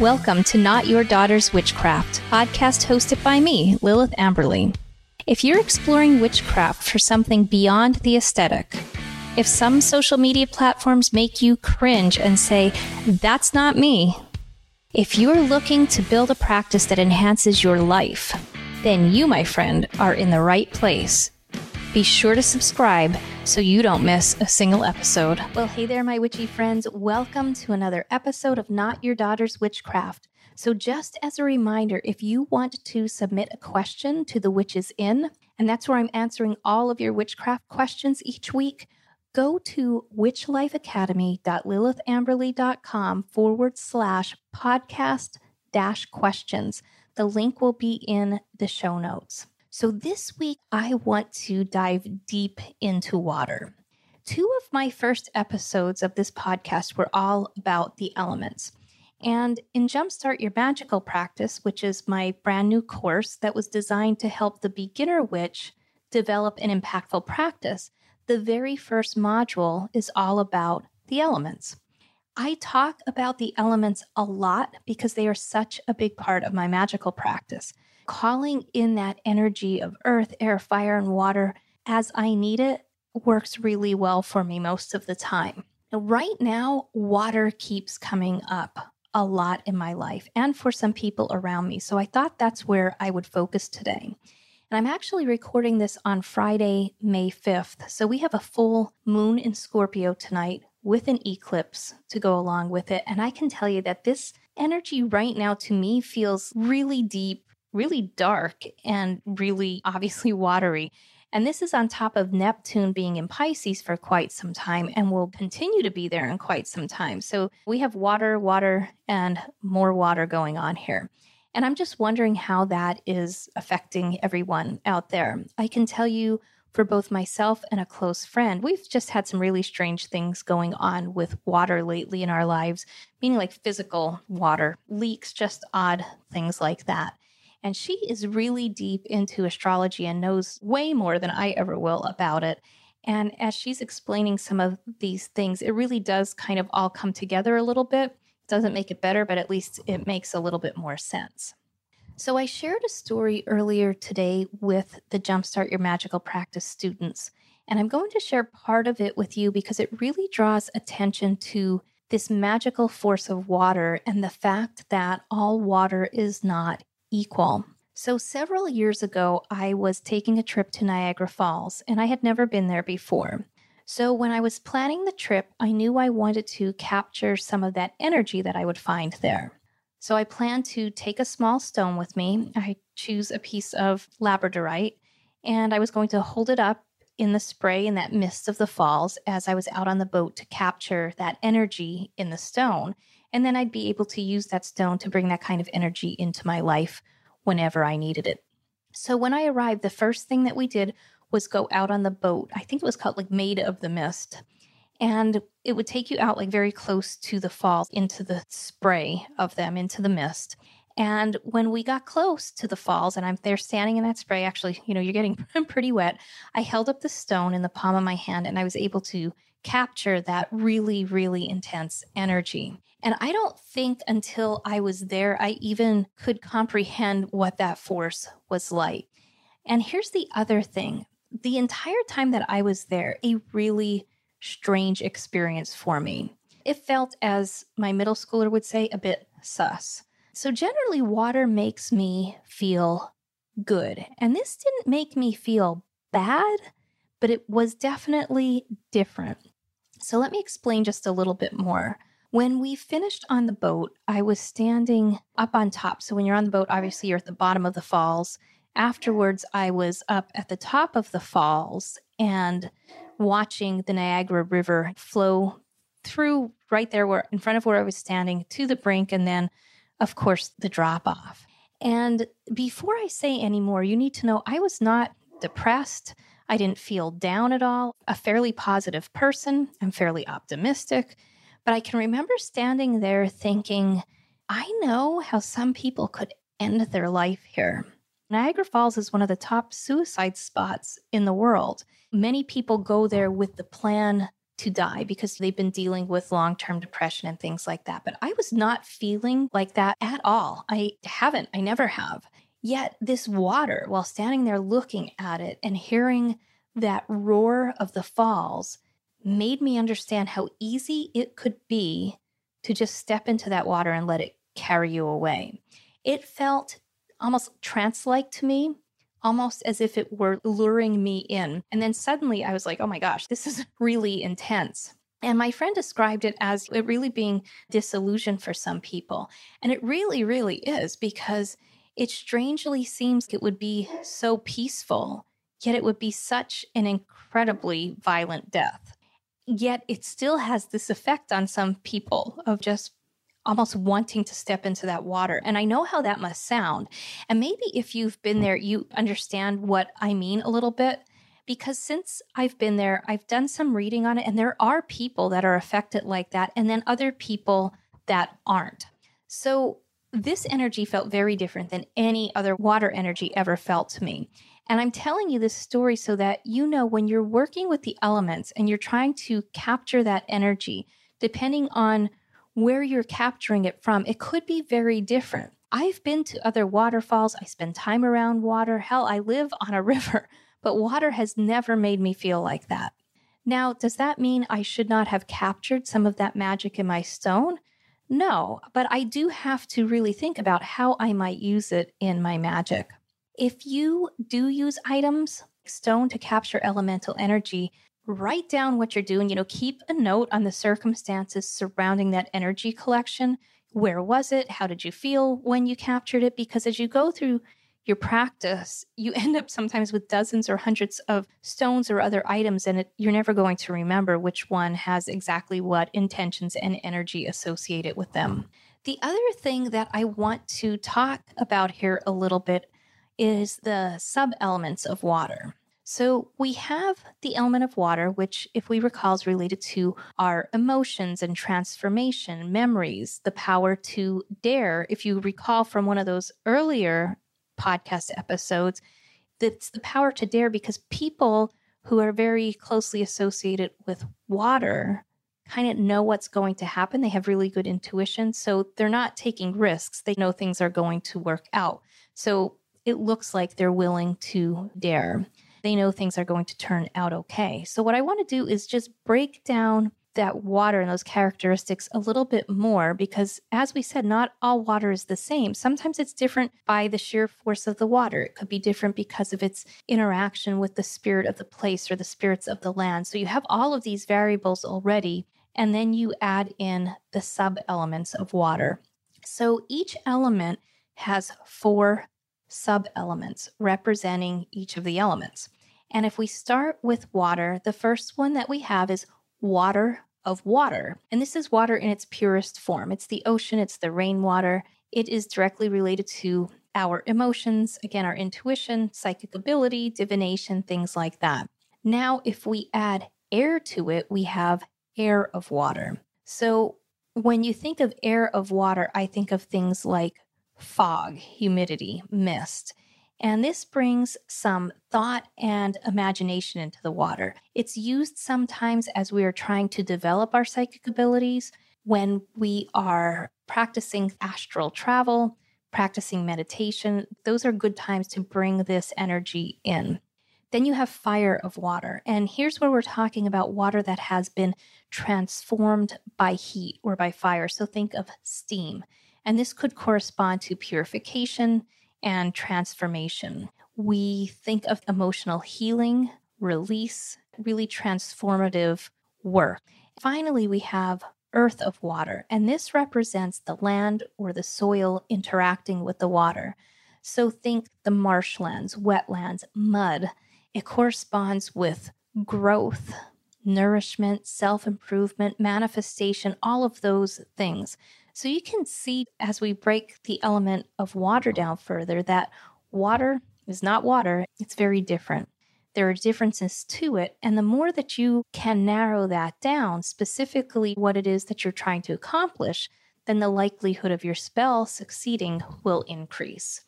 Welcome to Not Your Daughter's Witchcraft, podcast hosted by me, Lilith Amberly. If you're exploring witchcraft for something beyond the aesthetic, if some social media platforms make you cringe and say, that's not me, if you're looking to build a practice that enhances your life, then you, my friend, are in the right place. Be sure to subscribe so you don't miss a single episode. Well, hey there, my witchy friends. Welcome to another episode of Not Your Daughter's Witchcraft. So, just as a reminder, if you want to submit a question to the Witch Is In, and that's where I'm answering all of your witchcraft questions each week, go to witchlifeacademy.lilithamberly.com forward slash podcast dash questions. The link will be in the show notes. So, this week, I want to dive deep into water. Two of my first episodes of this podcast were all about the elements. And in Jumpstart Your Magical Practice, which is my brand new course that was designed to help the beginner witch develop an impactful practice, the very first module is all about the elements. I talk about the elements a lot because they are such a big part of my magical practice calling in that energy of earth, air, fire, and water as I need it works really well for me most of the time. Right now, water keeps coming up a lot in my life and for some people around me. So I thought that's where I would focus today. And I'm actually recording this on Friday, May 5th. So we have a full moon in Scorpio tonight with an eclipse to go along with it. And I can tell you that this energy right now to me feels really deep, really dark and really obviously watery. And this is on top of Neptune being in Pisces for quite some time and will continue to be there in quite some time. So we have water, water, and more water going on here. And I'm just wondering how that is affecting everyone out there. I can tell you for both myself and a close friend, we've just had some really strange things going on with water lately in our lives, meaning like physical water, leaks, just odd things like that. And she is really deep into astrology and knows way more than I ever will about it. And as she's explaining some of these things, it really does kind of all come together a little bit. It doesn't make it better, but at least it makes a little bit more sense. So, I shared a story earlier today with the Jumpstart Your Magical Practice students, and I'm going to share part of it with you because it really draws attention to this magical force of water and the fact that all water is not equal. So, several years ago, I was taking a trip to Niagara Falls, and I had never been there before. So, when I was planning the trip, I knew I wanted to capture some of that energy that I would find there. So, I planned to take a small stone with me. I choose a piece of labradorite, and I was going to hold it up in the spray in that mist of the falls as I was out on the boat to capture that energy in the stone. And then I'd be able to use that stone to bring that kind of energy into my life whenever I needed it. So when I arrived, the first thing that we did was go out on the boat. I think it was called like Maid of the Mist. And it would take you out like very close to the falls into the spray of them, into the mist. And when we got close to the falls, and I'm there standing in that spray, actually, you know, you're getting pretty wet. I held up the stone in the palm of my hand and I was able to capture that really, really intense energy. And I don't think until I was there, I even could comprehend what that force was like. And here's the other thing the entire time that I was there, a really strange experience for me. It felt, as my middle schooler would say, a bit sus. So, generally, water makes me feel good. And this didn't make me feel bad, but it was definitely different. So, let me explain just a little bit more. When we finished on the boat, I was standing up on top. So when you're on the boat, obviously you're at the bottom of the falls. Afterwards, I was up at the top of the falls and watching the Niagara River flow through right there where in front of where I was standing to the brink and then of course the drop off. And before I say any more, you need to know I was not depressed. I didn't feel down at all. A fairly positive person. I'm fairly optimistic. But I can remember standing there thinking, I know how some people could end their life here. Niagara Falls is one of the top suicide spots in the world. Many people go there with the plan to die because they've been dealing with long term depression and things like that. But I was not feeling like that at all. I haven't, I never have. Yet, this water, while standing there looking at it and hearing that roar of the falls, made me understand how easy it could be to just step into that water and let it carry you away. It felt almost trance like to me, almost as if it were luring me in. And then suddenly I was like, oh my gosh, this is really intense. And my friend described it as it really being disillusion for some people. And it really, really is because it strangely seems it would be so peaceful, yet it would be such an incredibly violent death. Yet it still has this effect on some people of just almost wanting to step into that water. And I know how that must sound. And maybe if you've been there, you understand what I mean a little bit. Because since I've been there, I've done some reading on it, and there are people that are affected like that, and then other people that aren't. So this energy felt very different than any other water energy ever felt to me. And I'm telling you this story so that you know when you're working with the elements and you're trying to capture that energy, depending on where you're capturing it from, it could be very different. I've been to other waterfalls. I spend time around water. Hell, I live on a river, but water has never made me feel like that. Now, does that mean I should not have captured some of that magic in my stone? No, but I do have to really think about how I might use it in my magic. If you do use items, stone to capture elemental energy, write down what you're doing. You know, keep a note on the circumstances surrounding that energy collection. Where was it? How did you feel when you captured it? Because as you go through your practice, you end up sometimes with dozens or hundreds of stones or other items, and it, you're never going to remember which one has exactly what intentions and energy associated with them. The other thing that I want to talk about here a little bit is the sub elements of water. So we have the element of water, which, if we recall, is related to our emotions and transformation, memories, the power to dare. If you recall from one of those earlier podcast episodes, that's the power to dare because people who are very closely associated with water kind of know what's going to happen. They have really good intuition. So they're not taking risks. They know things are going to work out. So it looks like they're willing to dare they know things are going to turn out okay. So, what I want to do is just break down that water and those characteristics a little bit more because, as we said, not all water is the same. Sometimes it's different by the sheer force of the water. It could be different because of its interaction with the spirit of the place or the spirits of the land. So, you have all of these variables already, and then you add in the sub elements of water. So, each element has four sub elements representing each of the elements. And if we start with water, the first one that we have is water of water. And this is water in its purest form. It's the ocean, it's the rainwater. It is directly related to our emotions, again, our intuition, psychic ability, divination, things like that. Now, if we add air to it, we have air of water. So when you think of air of water, I think of things like fog, humidity, mist. And this brings some thought and imagination into the water. It's used sometimes as we are trying to develop our psychic abilities when we are practicing astral travel, practicing meditation. Those are good times to bring this energy in. Then you have fire of water. And here's where we're talking about water that has been transformed by heat or by fire. So think of steam. And this could correspond to purification and transformation. We think of emotional healing, release, really transformative work. Finally, we have earth of water, and this represents the land or the soil interacting with the water. So think the marshlands, wetlands, mud. It corresponds with growth, nourishment, self improvement, manifestation, all of those things. So you can see as we break the element of water down further that water is not water, it's very different. There are differences to it. And the more that you can narrow that down, specifically what it is that you're trying to accomplish, then the likelihood of your spell succeeding will increase.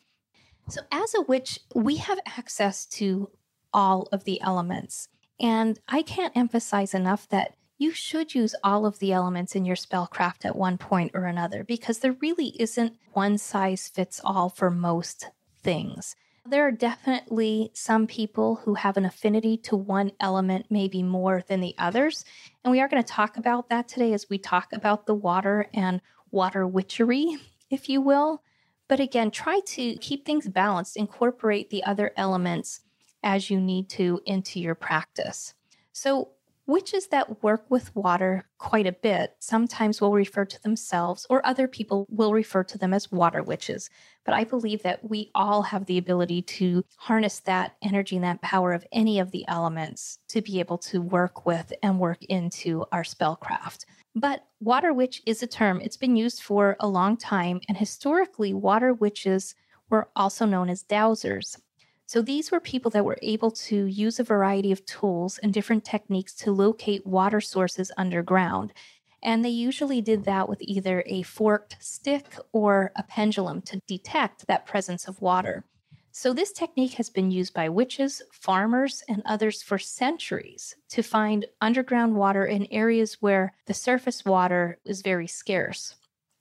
So, as a witch, we have access to all of the elements. And I can't emphasize enough that you should use all of the elements in your spellcraft at one point or another because there really isn't one size fits all for most things. There are definitely some people who have an affinity to one element, maybe more than the others. And we are going to talk about that today as we talk about the water and water witchery, if you will. But again, try to keep things balanced, incorporate the other elements as you need to into your practice. So, Witches that work with water quite a bit sometimes will refer to themselves, or other people will refer to them as water witches. But I believe that we all have the ability to harness that energy and that power of any of the elements to be able to work with and work into our spellcraft. But water witch is a term, it's been used for a long time, and historically, water witches were also known as dowsers. So these were people that were able to use a variety of tools and different techniques to locate water sources underground. And they usually did that with either a forked stick or a pendulum to detect that presence of water. So, this technique has been used by witches, farmers, and others for centuries to find underground water in areas where the surface water is very scarce.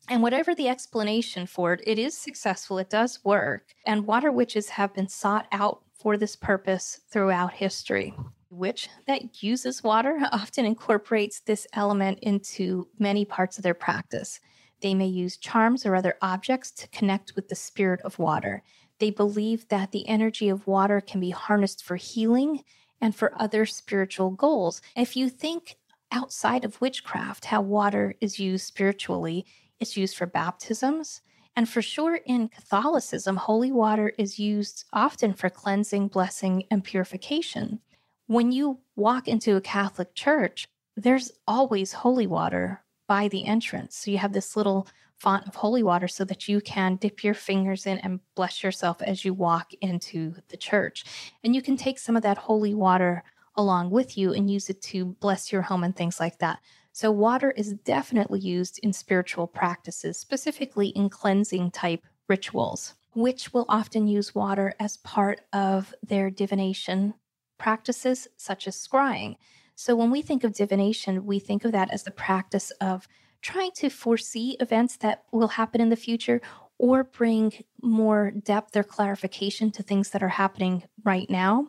And whatever the explanation for it, it is successful, it does work. And water witches have been sought out for this purpose throughout history. Witch that uses water often incorporates this element into many parts of their practice. They may use charms or other objects to connect with the spirit of water. They believe that the energy of water can be harnessed for healing and for other spiritual goals. If you think outside of witchcraft, how water is used spiritually, it's used for baptisms. And for sure, in Catholicism, holy water is used often for cleansing, blessing, and purification. When you walk into a Catholic church, there's always holy water by the entrance. So you have this little font of holy water so that you can dip your fingers in and bless yourself as you walk into the church. And you can take some of that holy water along with you and use it to bless your home and things like that. So, water is definitely used in spiritual practices, specifically in cleansing type rituals, which will often use water as part of their divination practices, such as scrying. So, when we think of divination, we think of that as the practice of trying to foresee events that will happen in the future or bring more depth or clarification to things that are happening right now.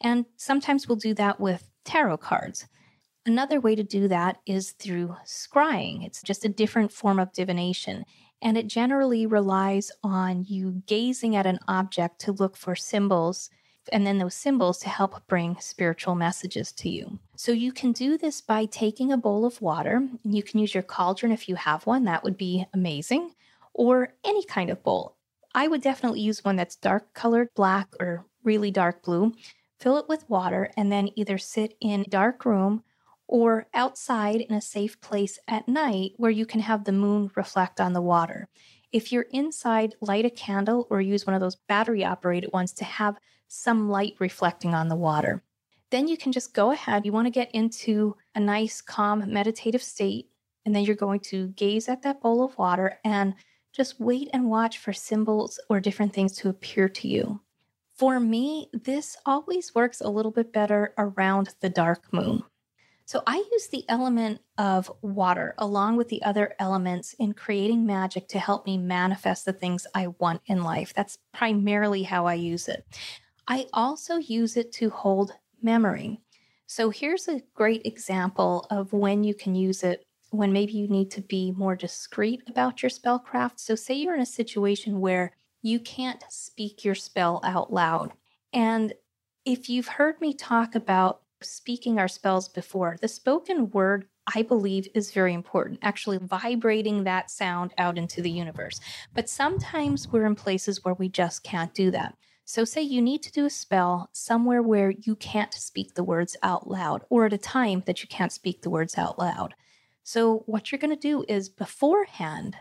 And sometimes we'll do that with tarot cards. Another way to do that is through scrying. It's just a different form of divination. And it generally relies on you gazing at an object to look for symbols and then those symbols to help bring spiritual messages to you. So you can do this by taking a bowl of water. You can use your cauldron if you have one, that would be amazing, or any kind of bowl. I would definitely use one that's dark colored black or really dark blue. Fill it with water and then either sit in a dark room or outside in a safe place at night where you can have the moon reflect on the water. If you're inside, light a candle or use one of those battery operated ones to have some light reflecting on the water. Then you can just go ahead. You want to get into a nice, calm, meditative state. And then you're going to gaze at that bowl of water and just wait and watch for symbols or different things to appear to you. For me, this always works a little bit better around the dark moon. So I use the element of water along with the other elements in creating magic to help me manifest the things I want in life. That's primarily how I use it. I also use it to hold memory. So here's a great example of when you can use it when maybe you need to be more discreet about your spellcraft. So, say you're in a situation where you can't speak your spell out loud. And if you've heard me talk about speaking our spells before, the spoken word, I believe, is very important, actually vibrating that sound out into the universe. But sometimes we're in places where we just can't do that. So, say you need to do a spell somewhere where you can't speak the words out loud, or at a time that you can't speak the words out loud. So, what you're going to do is beforehand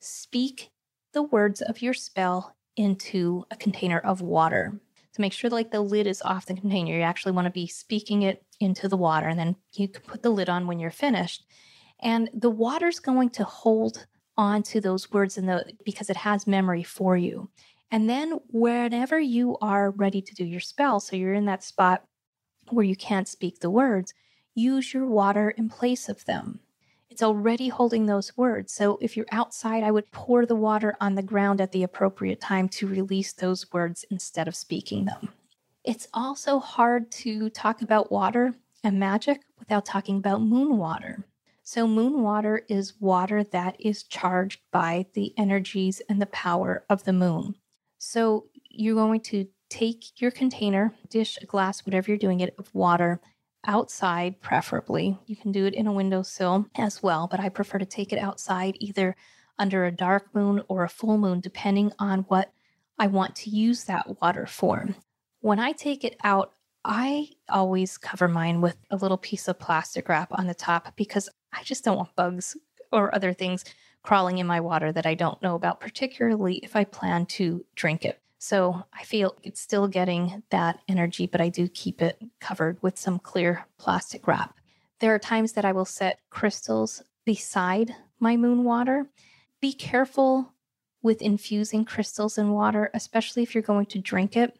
speak the words of your spell into a container of water make sure like the lid is off the container. You actually want to be speaking it into the water and then you can put the lid on when you're finished. And the water's going to hold on to those words in the because it has memory for you. And then whenever you are ready to do your spell, so you're in that spot where you can't speak the words, use your water in place of them. It's already holding those words. So if you're outside, I would pour the water on the ground at the appropriate time to release those words instead of speaking them. It's also hard to talk about water and magic without talking about moon water. So, moon water is water that is charged by the energies and the power of the moon. So, you're going to take your container, dish, a glass, whatever you're doing it, of water outside, preferably. You can do it in a windowsill as well, but I prefer to take it outside either under a dark moon or a full moon, depending on what I want to use that water for. When I take it out, I always cover mine with a little piece of plastic wrap on the top because I just don't want bugs or other things crawling in my water that I don't know about, particularly if I plan to drink it. So I feel it's still getting that energy, but I do keep it covered with some clear plastic wrap. There are times that I will set crystals beside my moon water. Be careful with infusing crystals in water, especially if you're going to drink it.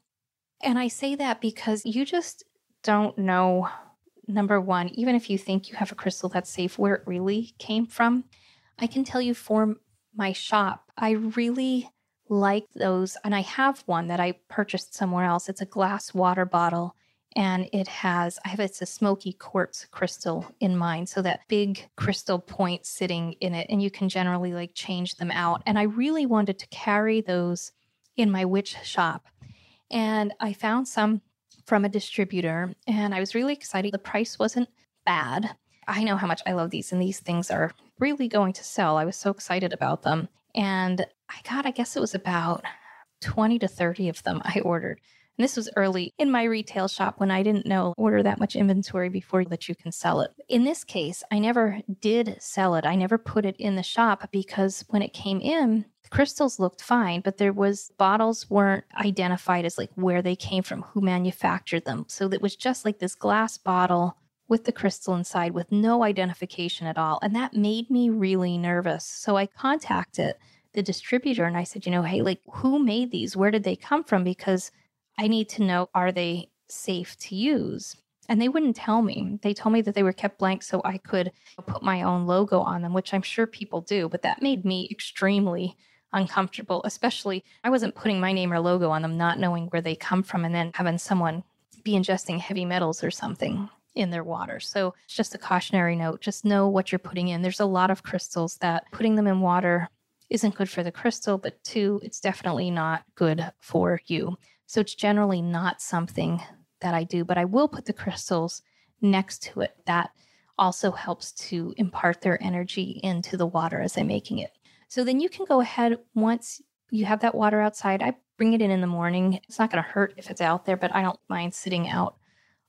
And I say that because you just don't know, number one, even if you think you have a crystal that's safe, where it really came from. I can tell you for my shop, I really like those. And I have one that I purchased somewhere else. It's a glass water bottle and it has i have it's a smoky quartz crystal in mine so that big crystal point sitting in it and you can generally like change them out and i really wanted to carry those in my witch shop and i found some from a distributor and i was really excited the price wasn't bad i know how much i love these and these things are really going to sell i was so excited about them and I got, I guess it was about 20 to 30 of them I ordered. And this was early in my retail shop when I didn't know order that much inventory before that you can sell it. In this case, I never did sell it. I never put it in the shop because when it came in, the crystals looked fine, but there was bottles weren't identified as like where they came from, who manufactured them. So it was just like this glass bottle with the crystal inside with no identification at all. And that made me really nervous. So I contacted the distributor and I said, you know, hey, like who made these? Where did they come from? Because I need to know are they safe to use? And they wouldn't tell me. They told me that they were kept blank so I could put my own logo on them, which I'm sure people do, but that made me extremely uncomfortable, especially I wasn't putting my name or logo on them, not knowing where they come from, and then having someone be ingesting heavy metals or something in their water. So it's just a cautionary note. Just know what you're putting in. There's a lot of crystals that putting them in water isn't good for the crystal, but two, it's definitely not good for you. So it's generally not something that I do, but I will put the crystals next to it. That also helps to impart their energy into the water as I'm making it. So then you can go ahead once you have that water outside. I bring it in in the morning. It's not going to hurt if it's out there, but I don't mind sitting out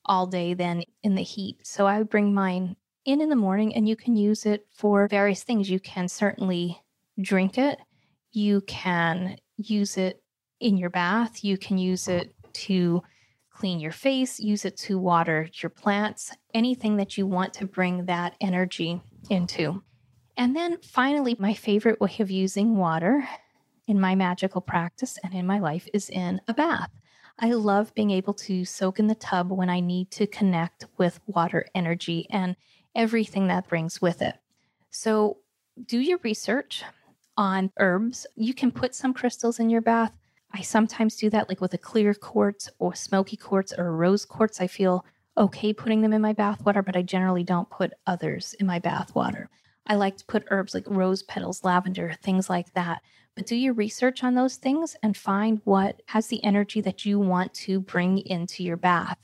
all day then in the heat. So I would bring mine in in the morning and you can use it for various things. You can certainly drink it. You can use it in your bath. You can use it to clean your face, use it to water your plants, anything that you want to bring that energy into. And then finally, my favorite way of using water in my magical practice and in my life is in a bath. I love being able to soak in the tub when I need to connect with water energy and everything that brings with it. So, do your research on herbs. You can put some crystals in your bath. I sometimes do that, like with a clear quartz or smoky quartz or rose quartz. I feel okay putting them in my bath water, but I generally don't put others in my bath water. I like to put herbs like rose petals, lavender, things like that. But do your research on those things and find what has the energy that you want to bring into your bath.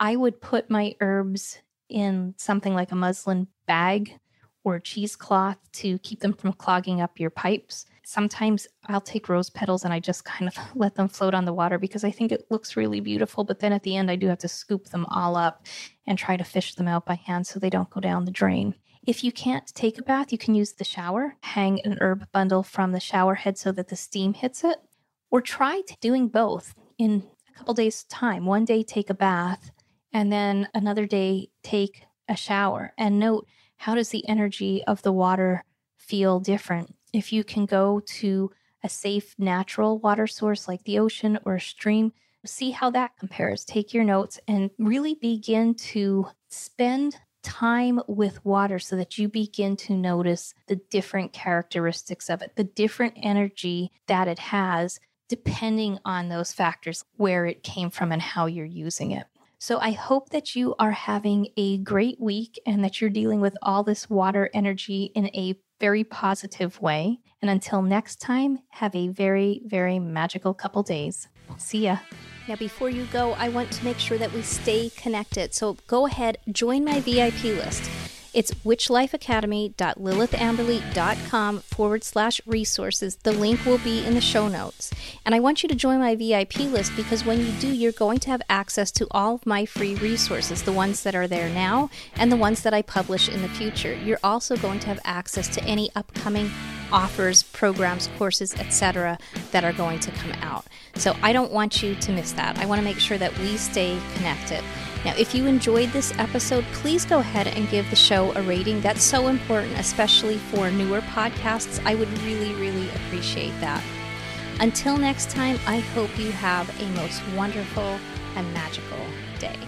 I would put my herbs in something like a muslin bag or cheesecloth to keep them from clogging up your pipes. Sometimes I'll take rose petals and I just kind of let them float on the water because I think it looks really beautiful. But then at the end, I do have to scoop them all up and try to fish them out by hand so they don't go down the drain. If you can't take a bath, you can use the shower, hang an herb bundle from the shower head so that the steam hits it, or try doing both in a couple days' time. One day, take a bath, and then another day, take a shower. And note how does the energy of the water feel different? If you can go to a safe natural water source like the ocean or a stream, see how that compares. Take your notes and really begin to spend time with water so that you begin to notice the different characteristics of it, the different energy that it has, depending on those factors, where it came from and how you're using it. So I hope that you are having a great week and that you're dealing with all this water energy in a very positive way. And until next time, have a very, very magical couple days. See ya. Now, before you go, I want to make sure that we stay connected. So go ahead, join my VIP list. It's witchlifeacademy.lilithamberly.com forward slash resources. The link will be in the show notes. And I want you to join my VIP list because when you do, you're going to have access to all of my free resources, the ones that are there now and the ones that I publish in the future. You're also going to have access to any upcoming offers, programs, courses, etc., that are going to come out. So I don't want you to miss that. I want to make sure that we stay connected. Now, if you enjoyed this episode, please go ahead and give the show a rating. That's so important, especially for newer podcasts. I would really, really appreciate that. Until next time, I hope you have a most wonderful and magical day.